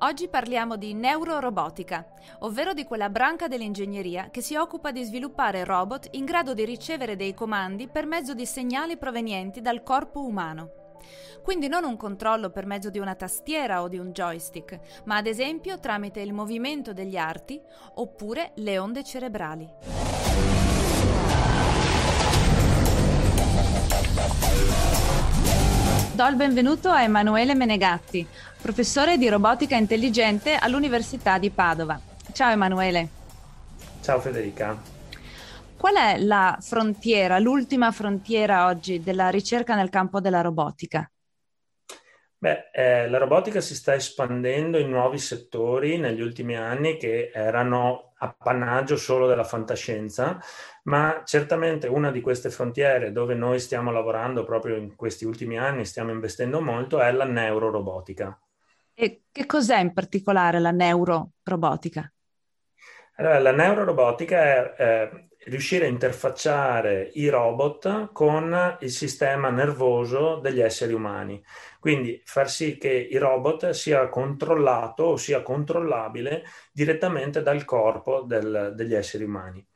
Oggi parliamo di neurorobotica, ovvero di quella branca dell'ingegneria che si occupa di sviluppare robot in grado di ricevere dei comandi per mezzo di segnali provenienti dal corpo umano. Quindi non un controllo per mezzo di una tastiera o di un joystick, ma ad esempio tramite il movimento degli arti oppure le onde cerebrali. Do il benvenuto a Emanuele Menegatti, professore di robotica intelligente all'Università di Padova. Ciao Emanuele. Ciao Federica. Qual è la frontiera, l'ultima frontiera oggi della ricerca nel campo della robotica? Beh, eh, la robotica si sta espandendo in nuovi settori negli ultimi anni che erano appannaggio solo della fantascienza, ma certamente una di queste frontiere dove noi stiamo lavorando proprio in questi ultimi anni, stiamo investendo molto, è la neurorobotica. E che cos'è in particolare la neurorobotica? Allora, la neurorobotica è eh, riuscire a interfacciare i robot con il sistema nervoso degli esseri umani. Quindi far sì che il robot sia controllato o sia controllabile direttamente dal corpo del, degli esseri umani.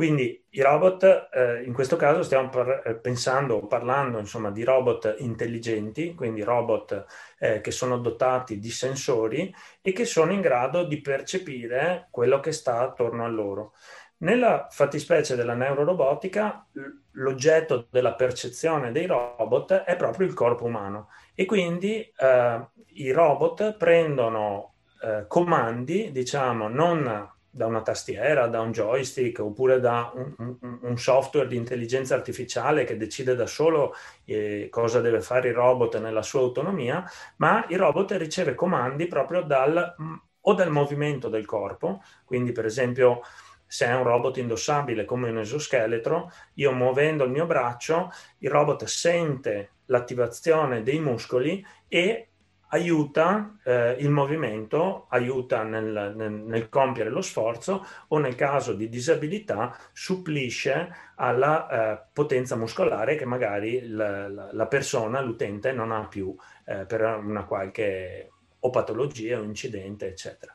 Quindi i robot, eh, in questo caso stiamo par- eh, pensando o parlando insomma di robot intelligenti, quindi robot eh, che sono dotati di sensori e che sono in grado di percepire quello che sta attorno a loro. Nella fattispecie della neurorobotica, l'oggetto della percezione dei robot è proprio il corpo umano e quindi eh, i robot prendono eh, comandi, diciamo, non da una tastiera, da un joystick oppure da un, un, software di intelligenza artificiale che decide da solo eh, cosa deve fare il robot nella sua autonomia, ma il robot riceve comandi proprio dal, o dal movimento del corpo, quindi per esempio se è un robot indossabile come un esoscheletro, io muovendo il mio braccio, il robot sente l'attivazione dei muscoli e aiuta eh, il movimento, aiuta nel, nel, nel, compiere lo sforzo o nel caso di disabilità supplisce alla eh, potenza muscolare che magari la, la, persona, l'utente non ha più eh, per una qualche o patologia o incidente, eccetera.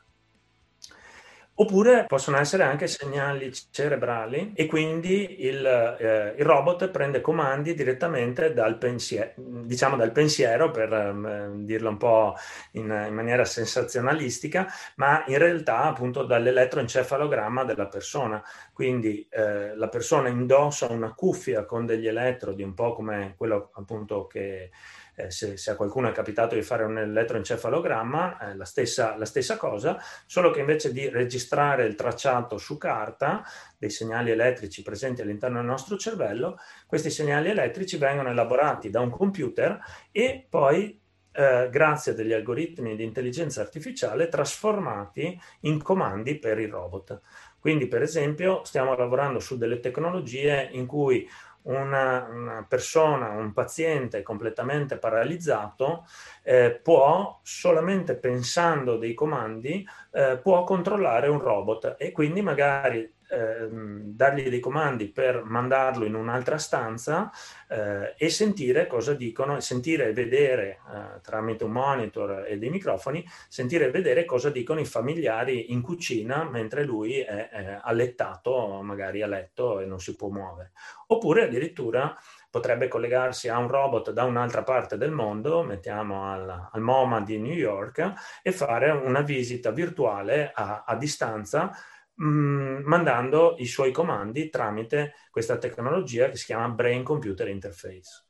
Oppure possono essere anche segnali cerebrali e quindi il, eh, il robot prende comandi direttamente dal pensiero, diciamo dal pensiero per eh, dirlo un po' in, in, maniera sensazionalistica, ma in realtà appunto dall'elettroencefalogramma della persona. Quindi eh, la persona indossa una cuffia con degli elettrodi, un po' come quello appunto che eh, se, se, a qualcuno è capitato di fare un elettroencefalogramma, eh, la, stessa, la stessa cosa, solo che invece di registrare il tracciato su carta dei segnali elettrici presenti all'interno del nostro cervello, questi segnali elettrici vengono elaborati da un computer e poi eh, grazie a degli algoritmi di intelligenza artificiale trasformati in comandi per il robot. Quindi, per esempio, stiamo lavorando su delle tecnologie in cui una, una persona, un paziente completamente paralizzato eh, può, solamente pensando dei comandi, eh, può controllare un robot e quindi magari eh, dargli dei comandi per mandarlo in un'altra stanza eh, e sentire cosa dicono, sentire e vedere eh, tramite un monitor e dei microfoni, sentire e vedere cosa dicono i familiari in cucina mentre lui è, è allettato, magari a letto e non si può muovere. Oppure addirittura potrebbe collegarsi a un robot da un'altra parte del mondo, mettiamo al, al MoMA di New York, e fare una visita virtuale a, a distanza mh, mm, mandando i suoi comandi tramite questa tecnologia che si chiama Brain Computer Interface.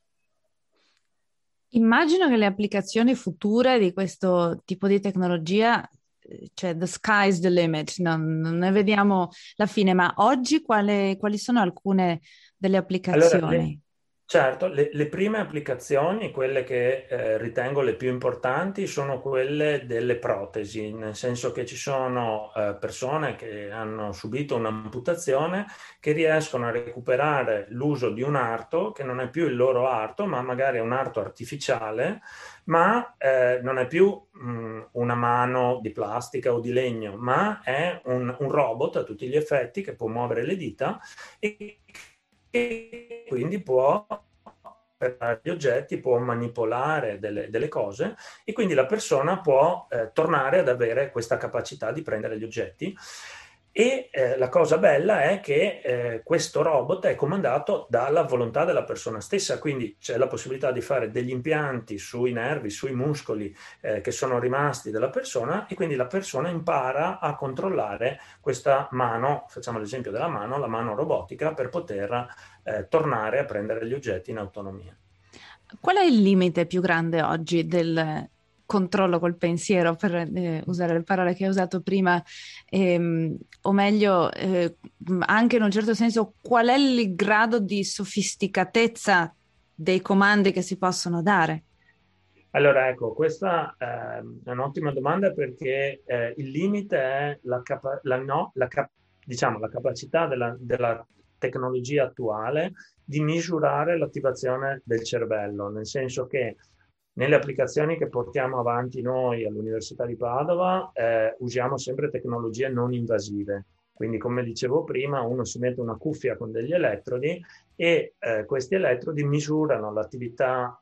Immagino che le applicazioni future di questo tipo di tecnologia, cioè the sky's the limit, non, non ne vediamo la fine, ma oggi quale, quali sono alcune delle applicazioni? Allora, le, Certo, le, le, prime applicazioni, quelle che eh, ritengo le più importanti, sono quelle delle protesi, nel senso che ci sono eh, persone che hanno subito un'amputazione che riescono a recuperare l'uso di un arto che non è più il loro arto, ma magari è un arto artificiale, ma eh, non è più mh, una mano di plastica o di legno, ma è un, un robot a tutti gli effetti che può muovere le dita e e quindi può gli oggetti, può manipolare delle, delle, cose e quindi la persona può eh, tornare ad avere questa capacità di prendere gli oggetti e eh, la cosa bella è che eh, questo robot è comandato dalla volontà della persona stessa, quindi c'è la possibilità di fare degli impianti sui nervi, sui muscoli eh, che sono rimasti della persona e quindi la persona impara a controllare questa mano, facciamo l'esempio della mano, la mano robotica, per poter eh, tornare a prendere gli oggetti in autonomia. Qual è il limite più grande oggi del, controllo col pensiero, per eh, usare le parole che hai usato prima, ehm, o meglio, eh, anche in un certo senso, qual è il grado di sofisticatezza dei comandi che si possono dare? Allora, ecco, questa eh, è un'ottima domanda perché eh, il limite è la, capa- la, no, la, cap- diciamo, la capacità della, della tecnologia attuale di misurare l'attivazione del cervello, nel senso che nelle applicazioni che portiamo avanti noi all'Università di Padova eh, usiamo sempre tecnologie non invasive. Quindi, come dicevo prima, uno si mette una cuffia con degli elettrodi e eh, questi elettrodi misurano l'attività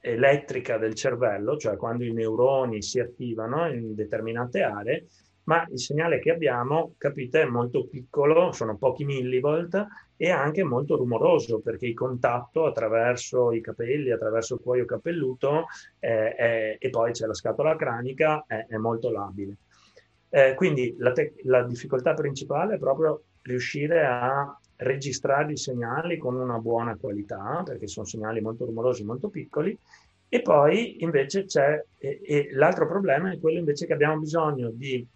elettrica del cervello, cioè quando i neuroni si attivano in determinate aree, ma il segnale che abbiamo, capite, è molto piccolo, sono pochi millivolt e anche molto rumoroso perché il contatto attraverso i capelli, attraverso il cuoio capelluto eh, è, e poi c'è la scatola cranica è, è molto labile. Eh, quindi la, te- la difficoltà principale è proprio riuscire a registrare i segnali con una buona qualità, perché sono segnali molto rumorosi, molto piccoli, e poi invece c'è, e, e l'altro problema è quello invece che abbiamo bisogno di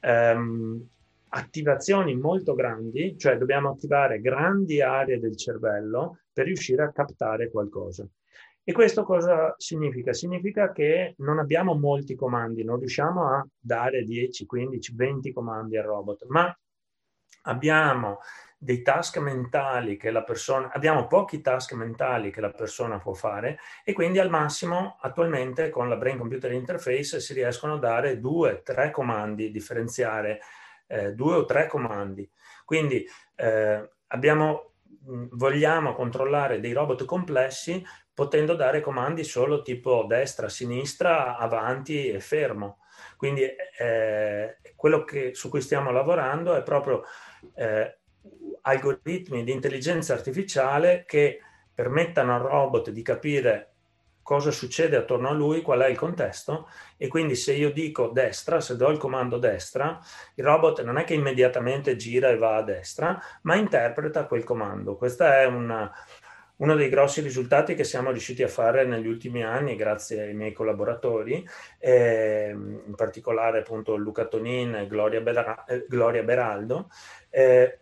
ehm, attivazioni molto grandi, cioè dobbiamo attivare grandi aree del cervello per riuscire a captare qualcosa. E questo cosa significa? Significa che non abbiamo molti comandi, non riusciamo a dare 10, 15, 20 comandi al robot, ma abbiamo dei task mentali che la persona, abbiamo pochi task mentali che la persona può fare e quindi al massimo attualmente con la Brain Computer Interface si riescono a dare due, tre comandi, differenziare eh, due o tre comandi. Quindi eh, abbiamo, vogliamo controllare dei robot complessi potendo dare comandi solo tipo destra, sinistra, avanti e fermo. Quindi eh, quello che, su cui stiamo lavorando è proprio eh, algoritmi di intelligenza artificiale che permettano al robot di capire cosa succede attorno a lui, qual è il contesto e quindi se io dico destra, se do il comando destra, il robot non è che immediatamente gira e va a destra, ma interpreta quel comando. Questo è una, uno dei grossi risultati che siamo riusciti a fare negli ultimi anni grazie ai miei collaboratori, eh, in particolare appunto Luca Tonin e Gloria, Bera- eh, Gloria Beraldo. Eh,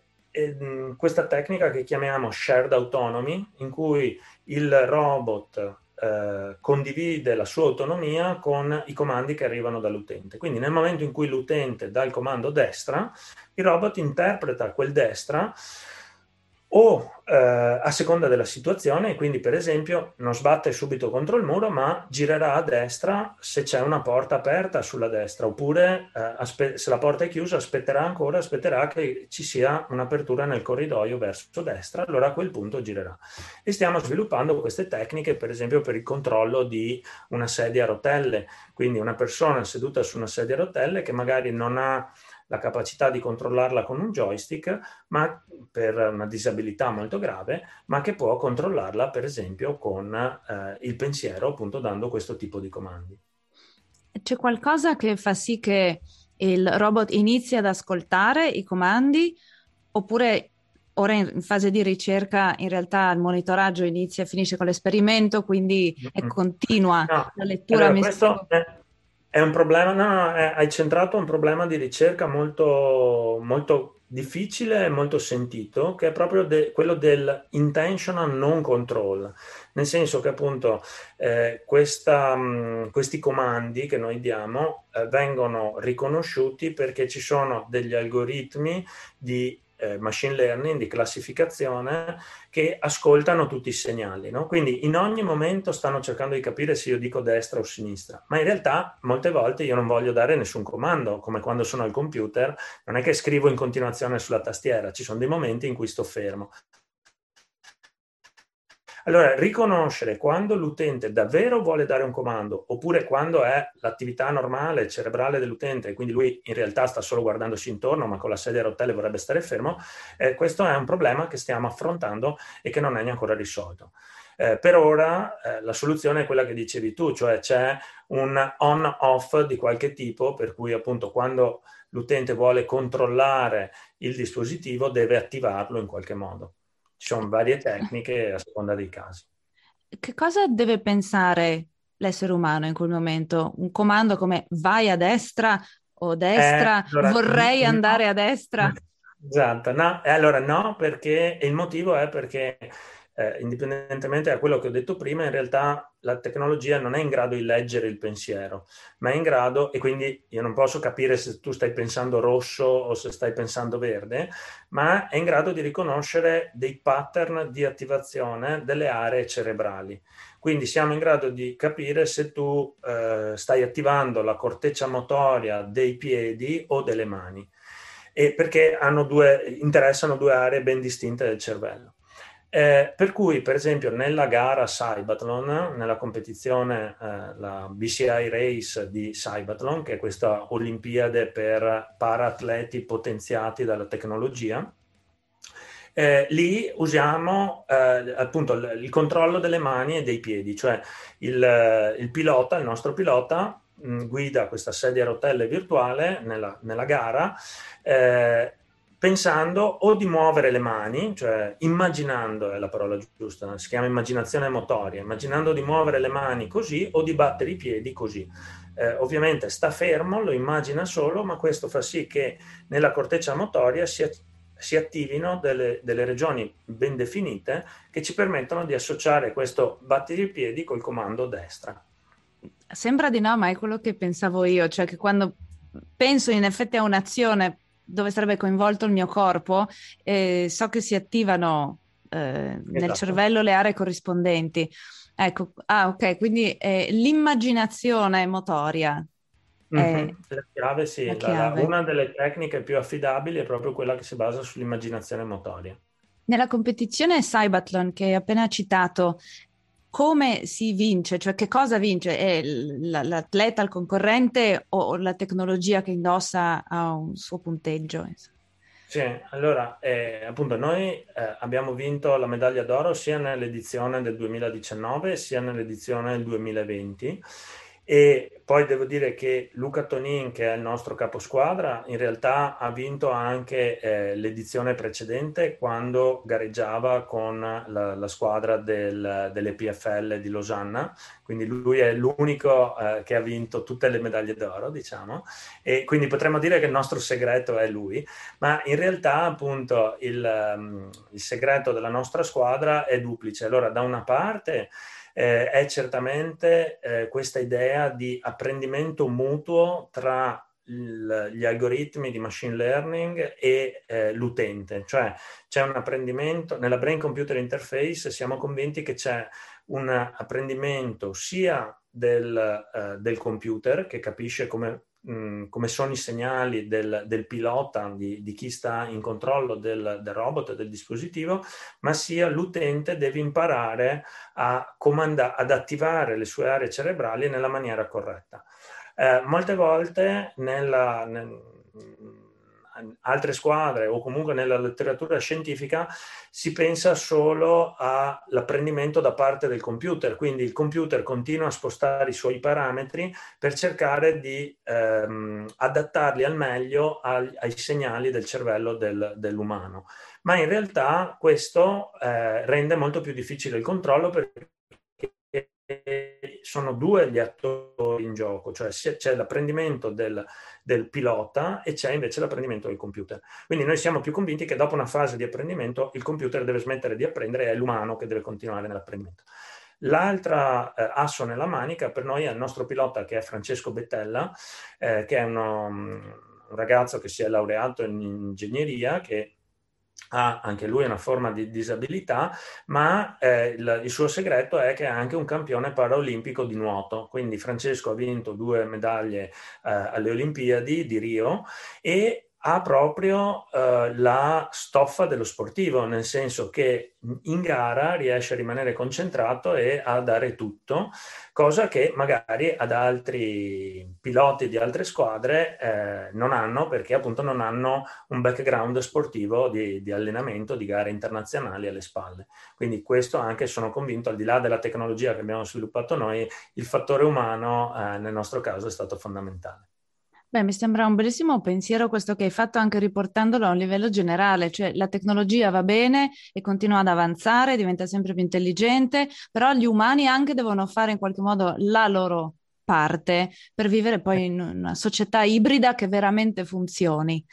questa tecnica che chiamiamo shared autonomy, in cui il robot eh, condivide la sua autonomia con i comandi che arrivano dall'utente. Quindi nel momento in cui l'utente dà il comando destra, il robot interpreta quel destra o eh, a seconda della situazione, quindi per esempio non sbatte subito contro il muro, ma girerà a destra se c'è una porta aperta sulla destra, oppure eh, aspe- se la porta è chiusa aspetterà ancora, aspetterà che ci sia un'apertura nel corridoio verso destra, allora a quel punto girerà. E stiamo sviluppando queste tecniche, per esempio per il controllo di una sedia a rotelle, quindi una persona seduta su una sedia a rotelle che magari non ha la capacità di controllarla con un joystick, ma per una disabilità molto grave, ma che può controllarla per esempio con eh, il pensiero, appunto dando questo tipo di comandi. C'è qualcosa che fa sì che il robot inizi ad ascoltare i comandi oppure ora in fase di ricerca in realtà il monitoraggio inizia e finisce con l'esperimento, quindi è continua no, la lettura. Allora, questo è, è un problema, no, è, hai centrato un problema di ricerca molto, molto difficile e molto sentito, che è proprio de, quello del intentional non control, nel senso che appunto eh, questa, mh, questi comandi che noi diamo eh, vengono riconosciuti perché ci sono degli algoritmi di eh, machine learning, di classificazione, che ascoltano tutti i segnali. No? Quindi in ogni momento stanno cercando di capire se io dico destra o sinistra, ma in realtà molte volte io non voglio dare nessun comando, come quando sono al computer, non è che scrivo in continuazione sulla tastiera, ci sono dei momenti in cui sto fermo. Allora, riconoscere quando l'utente davvero vuole dare un comando oppure quando è l'attività normale cerebrale dell'utente, quindi lui in realtà sta solo guardandosi intorno, ma con la sedia a rotelle vorrebbe stare fermo, eh, questo è un problema che stiamo affrontando e che non è ancora risolto. Eh, per ora eh, la soluzione è quella che dicevi tu, cioè c'è un on-off di qualche tipo, per cui appunto quando l'utente vuole controllare il dispositivo deve attivarlo in qualche modo. Ci sono varie tecniche a seconda dei casi. Che cosa deve pensare l'essere umano in quel momento? Un comando come vai a destra o destra, eh, allora, vorrei no, andare a destra? Esatto, no, allora no, perché il motivo è perché eh, indipendentemente da quello che ho detto prima, in realtà la tecnologia non è in grado di leggere il pensiero, ma è in grado, e quindi io non posso capire se tu stai pensando rosso o se stai pensando verde, ma è in grado di riconoscere dei pattern di attivazione delle aree cerebrali. Quindi siamo in grado di capire se tu eh, stai attivando la corteccia motoria dei piedi o delle mani, perché due, interessano due aree ben distinte del cervello. Eh, per cui, per esempio, nella gara Cybathlon, nella competizione, eh, la BCI Race di Cybathlon, che è questa Olimpiade per para-atleti potenziati dalla tecnologia, eh, lì usiamo eh, appunto il, il, controllo delle mani e dei piedi, cioè il, il pilota, il nostro pilota, mm, guida questa sedia a rotelle virtuale nella, nella gara eh, pensando o di muovere le mani, cioè immaginando è la parola giusta, si chiama immaginazione motoria, immaginando di muovere le mani così o di battere i piedi così. Eh, ovviamente sta fermo, lo immagina solo, ma questo fa sì che nella corteccia motoria si, si attivino delle, delle, regioni ben definite che ci permettono di associare questo battere i piedi col comando destra. Sembra di no, ma è quello che pensavo io, cioè che quando penso in effetti a un'azione dove sarebbe coinvolto il mio corpo, eh, so che si attivano eh, esatto. nel cervello le aree corrispondenti. Ecco, ah, ok, quindi eh, l'immaginazione motoria. Mm-hmm. La chiave, sì, la chiave. La, una delle tecniche più affidabili è proprio quella che si basa sull'immaginazione motoria. Nella competizione Cybathlon che hai appena citato, come si vince, cioè che cosa vince? È l'atleta, il concorrente o la tecnologia che indossa ha un suo punteggio? Sì, allora eh, appunto noi eh, abbiamo vinto la medaglia d'oro sia nell'edizione del 2019 sia nell'edizione del 2020 e poi devo dire che Luca Tonin, che è il nostro caposquadra, in realtà ha vinto anche eh, l'edizione precedente quando gareggiava con la, la squadra del, delle PFL di Losanna, quindi lui è l'unico eh, che ha vinto tutte le medaglie d'oro, diciamo, e quindi potremmo dire che il nostro segreto è lui, ma in realtà appunto il, um, il segreto della nostra squadra è duplice. Allora, da una parte eh, è certamente eh, questa idea di apprendimento mutuo tra il, gli algoritmi di machine learning e eh, l'utente, cioè c'è un apprendimento nella brain computer interface, siamo convinti che c'è un apprendimento sia del, uh, del computer che capisce come come sono i segnali del, del pilota, di, di, chi sta in controllo del, del robot, del dispositivo, ma sia l'utente deve imparare a comandare, ad attivare le sue aree cerebrali nella maniera corretta. Eh, molte volte nella, nel, altre squadre o comunque nella letteratura scientifica si pensa solo all'apprendimento da parte del computer, quindi il computer continua a spostare i suoi parametri per cercare di ehm, adattarli al meglio ai, ai, segnali del cervello del, dell'umano. Ma in realtà questo eh, rende molto più difficile il controllo perché sono due gli attori in gioco, cioè c'è l'apprendimento del, del, pilota e c'è invece l'apprendimento del computer. Quindi noi siamo più convinti che dopo una fase di apprendimento il computer deve smettere di apprendere e è l'umano che deve continuare nell'apprendimento. L'altra eh, asso nella manica per noi è il nostro pilota che è Francesco Bettella, eh, che è uno, un ragazzo che si è laureato in ingegneria, che ha anche lui una forma di disabilità, ma eh, il, il, suo segreto è che è anche un campione paraolimpico di nuoto. Quindi Francesco ha vinto due medaglie eh, alle Olimpiadi di Rio e ha proprio eh, la stoffa dello sportivo, nel senso che in gara riesce a rimanere concentrato e a dare tutto, cosa che magari ad altri piloti di altre squadre eh, non hanno perché appunto non hanno un background sportivo di, di, allenamento, di gare internazionali alle spalle. Quindi questo anche sono convinto, al di là della tecnologia che abbiamo sviluppato noi, il fattore umano eh, nel nostro caso è stato fondamentale. Beh, mi sembra un bellissimo pensiero questo che hai fatto anche riportandolo a un livello generale, cioè la tecnologia va bene e continua ad avanzare, diventa sempre più intelligente, però gli umani anche devono fare in qualche modo la loro parte per vivere poi in una società ibrida che veramente funzioni.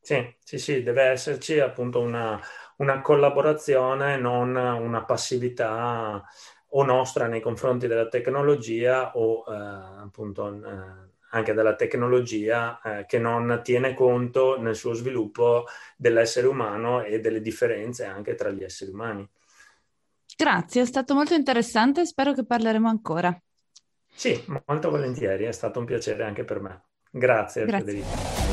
Sì, sì, sì, deve esserci appunto una, una collaborazione, non una passività o nostra nei confronti della tecnologia o eh, appunto... Eh, anche dalla tecnologia eh, che non tiene conto nel suo sviluppo dell'essere umano e delle differenze anche tra gli esseri umani. Grazie, è stato molto interessante, spero che parleremo ancora. Sì, molto volentieri, è stato un piacere anche per me. Grazie, Grazie. Federica.